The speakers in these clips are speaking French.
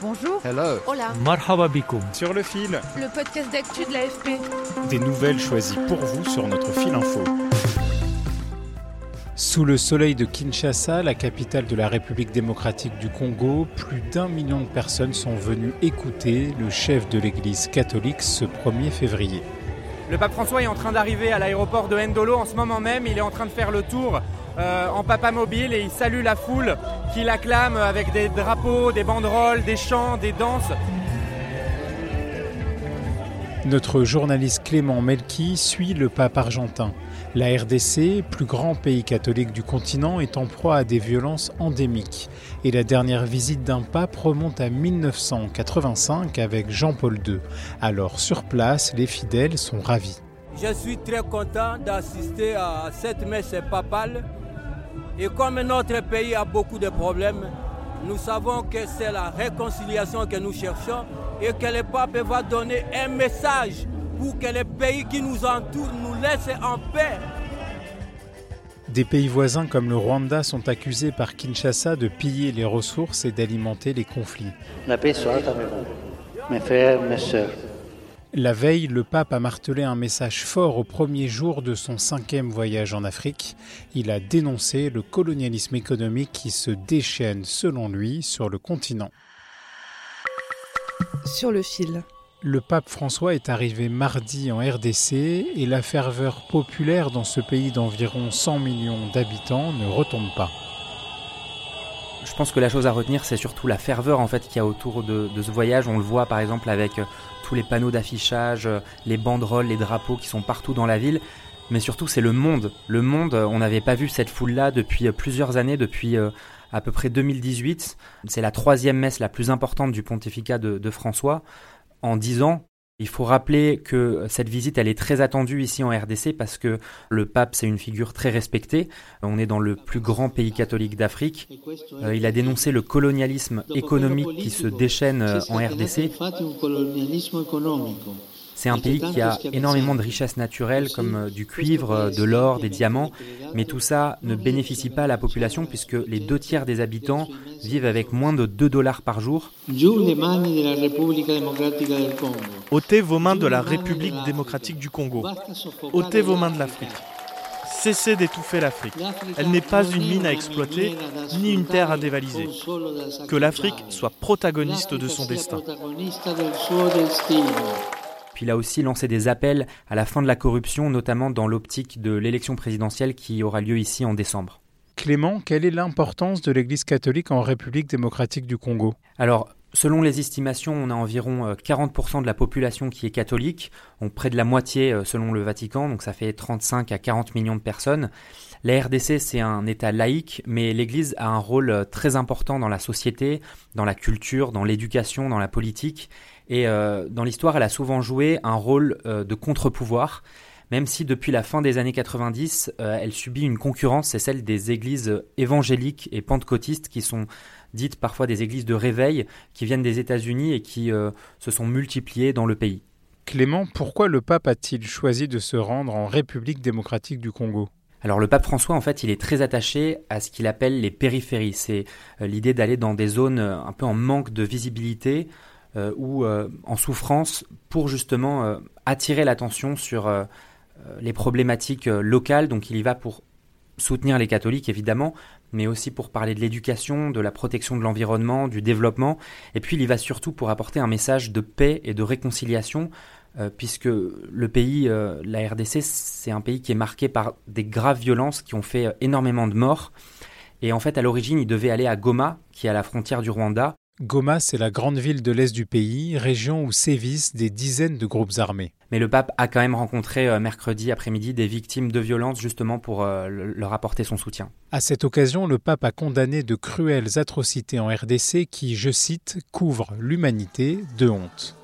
Bonjour. Hello. Hola. Marhaba Sur le fil. Le podcast d'actu de l'AFP. Des nouvelles choisies pour vous sur notre fil info. Sous le soleil de Kinshasa, la capitale de la République démocratique du Congo, plus d'un million de personnes sont venues écouter le chef de l'Église catholique ce 1er février. Le pape François est en train d'arriver à l'aéroport de Ndolo en ce moment même. Il est en train de faire le tour euh, en papa mobile et il salue la foule qui l'acclame avec des drapeaux, des banderoles, des chants, des danses. Notre journaliste Clément Melki suit le pape argentin. La RDC, plus grand pays catholique du continent, est en proie à des violences endémiques. Et la dernière visite d'un pape remonte à 1985 avec Jean-Paul II. Alors sur place, les fidèles sont ravis. Je suis très content d'assister à cette messe papale. Et comme notre pays a beaucoup de problèmes, nous savons que c'est la réconciliation que nous cherchons et que le pape va donner un message pour que les pays qui nous entourent nous laissent en paix. Des pays voisins comme le Rwanda sont accusés par Kinshasa de piller les ressources et d'alimenter les conflits. La paix soit avec vous, mes frères, mes sœurs. La veille, le pape a martelé un message fort au premier jour de son cinquième voyage en Afrique. Il a dénoncé le colonialisme économique qui se déchaîne, selon lui, sur le continent. Sur le fil. Le pape François est arrivé mardi en RDC et la ferveur populaire dans ce pays d'environ 100 millions d'habitants ne retombe pas. Je pense que la chose à retenir, c'est surtout la ferveur en fait qu'il y a autour de, de, ce voyage. On le voit par exemple avec euh, tous les panneaux d'affichage, euh, les banderoles, les drapeaux qui sont partout dans la ville. Mais surtout, c'est le monde. Le monde, euh, on n'avait pas vu cette foule-là depuis plusieurs années, depuis à peu près 2018. C'est la troisième messe la plus importante du pontificat de, François en 10 ans. Il faut rappeler que cette visite, elle est très attendue ici en RDC parce que le pape, c'est une figure très respectée. On est dans le plus grand pays catholique d'Afrique. Euh, il a dénoncé le colonialisme économique qui se déchaîne en RDC. C'est un pays qui a énormément de richesses naturelles comme euh, du cuivre, euh, de l'or, des diamants, mais tout ça ne bénéficie pas à la population puisque les deux tiers des habitants vivent avec moins de 2 dollars par jour. Ôtez vos mains de la République démocratique du Congo. Ôtez vos mains de l'Afrique. Cessez d'étouffer l'Afrique. Elle n'est pas une mine à exploiter, ni une terre à dévaliser. Que l'Afrique soit protagoniste de son destin. Puis il a aussi lancé des appels à la fin de la corruption, notamment dans l'optique de l'élection présidentielle qui aura lieu ici en décembre. Clément, quelle est l'importance de l'Église catholique en République démocratique du Congo? Alors, Selon les estimations, on a environ 40% euh, de la population qui est catholique, on près de la moitié euh, selon le Vatican, donc ça fait 35 à 40 millions de personnes. La RDC, c'est un État laïque, mais l'Église a un rôle euh, très important dans la société, dans la culture, dans l'éducation, dans la politique. Et dans l'histoire, elle a souvent joué un rôle de contre-pouvoir, même si depuis la fin des années 90, euh, elle subit une concurrence, c'est celle des églises évangéliques et pentecôtistes qui sont dites parfois des églises de réveil, qui viennent des États-Unis et qui se sont multipliées dans le pays. Clément, pourquoi le pape a-t-il choisi de se rendre en République démocratique du Congo? Alors le pape François, en fait, il est très attaché à ce qu'il appelle les périphéries. C'est l'idée d'aller dans des zones un peu en manque de visibilité, euh, ou euh, en souffrance pour justement euh, attirer l'attention sur les problématiques locales. Donc il y va pour soutenir les catholiques évidemment, mais aussi pour parler de l'éducation, de la protection de l'environnement, du développement, et puis il y va surtout pour apporter un message de paix et de réconciliation, puisque le pays, la RDC, c'est un pays qui est marqué par des graves violences qui ont fait énormément de morts, et en fait à l'origine il devait aller à Goma, qui est à la frontière du Rwanda, Goma, c'est la grande ville de l'est du pays, région où sévissent des dizaines de groupes armés. Mais le pape a quand même rencontré euh, mercredi après-midi des victimes de violences justement pour euh, leur apporter son soutien. À cette occasion, le pape a condamné de cruelles atrocités en RDC qui, je cite, couvrent l'humanité de honte.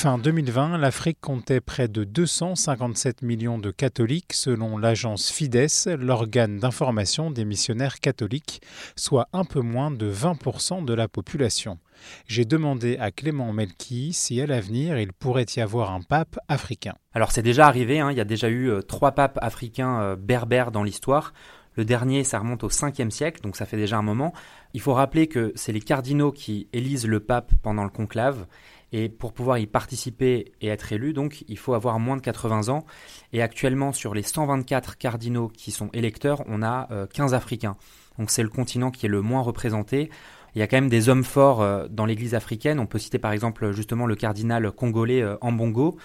Fin 2020, l'Afrique comptait près de 257 millions de catholiques selon l'agence Fides, l'organe d'information des missionnaires catholiques, soit un peu moins de 20% de la population. J'ai demandé à Clément Melki si à l'avenir il pourrait y avoir un pape africain. Alors c'est déjà arrivé, hein, il y a déjà eu euh, trois papes africains euh, berbères dans l'histoire. Le dernier, ça remonte au 5e siècle, donc ça fait déjà un moment. Il faut rappeler que c'est les cardinaux qui élisent le pape pendant le conclave et pour pouvoir y participer et être élu, donc, il faut avoir moins de 80 ans. Et actuellement, sur les 124 cardinaux qui sont électeurs, on a 15 euh, Africains. Donc c'est le continent qui est le moins représenté. Il y a quand même des hommes forts euh, dans l'Église africaine. On peut citer par exemple justement le cardinal congolais euh, Ambongo,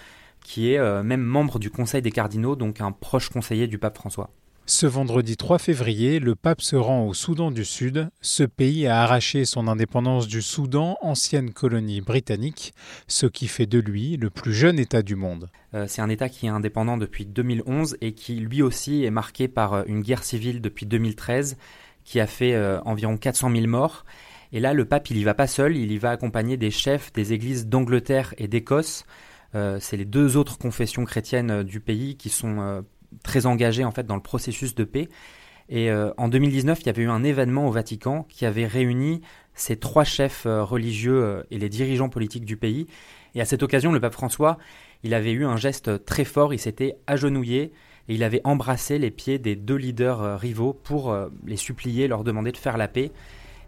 qui est même membre du Conseil des cardinaux, donc un proche conseiller du pape François. Ce vendredi 3 février, le pape se rend au Soudan du Sud. Ce pays a arraché son indépendance du Soudan, ancienne colonie britannique, ce qui fait de lui le plus jeune État du monde. Euh, c'est un État qui est indépendant depuis 2011 et qui lui aussi est marqué par euh, une guerre civile depuis 2013 qui a fait euh, environ 400 000 morts. Et là, le pape, il y va pas seul, il y va accompagné des chefs des églises d'Angleterre et d'Écosse. c'est les deux autres confessions chrétiennes du pays qui sont très engagé en fait dans le processus de paix. Et euh, en 2019, il y avait eu un événement au Vatican qui avait réuni ces trois chefs euh, religieux euh, et les dirigeants politiques du pays. Et à cette occasion, le pape François, il avait eu un geste très fort, il s'était agenouillé et il avait embrassé les pieds des deux leaders rivaux pour les supplier, leur demander de faire la paix.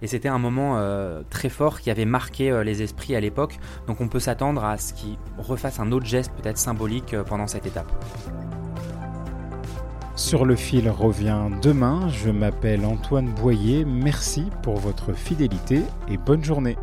Et c'était un moment très fort qui avait marqué les esprits à l'époque. Donc on peut s'attendre à ce qu'il refasse un autre geste peut-être symbolique pendant cette étape. Sur le fil revient demain. Je m'appelle Antoine Boyer. Merci pour votre fidélité et bonne journée.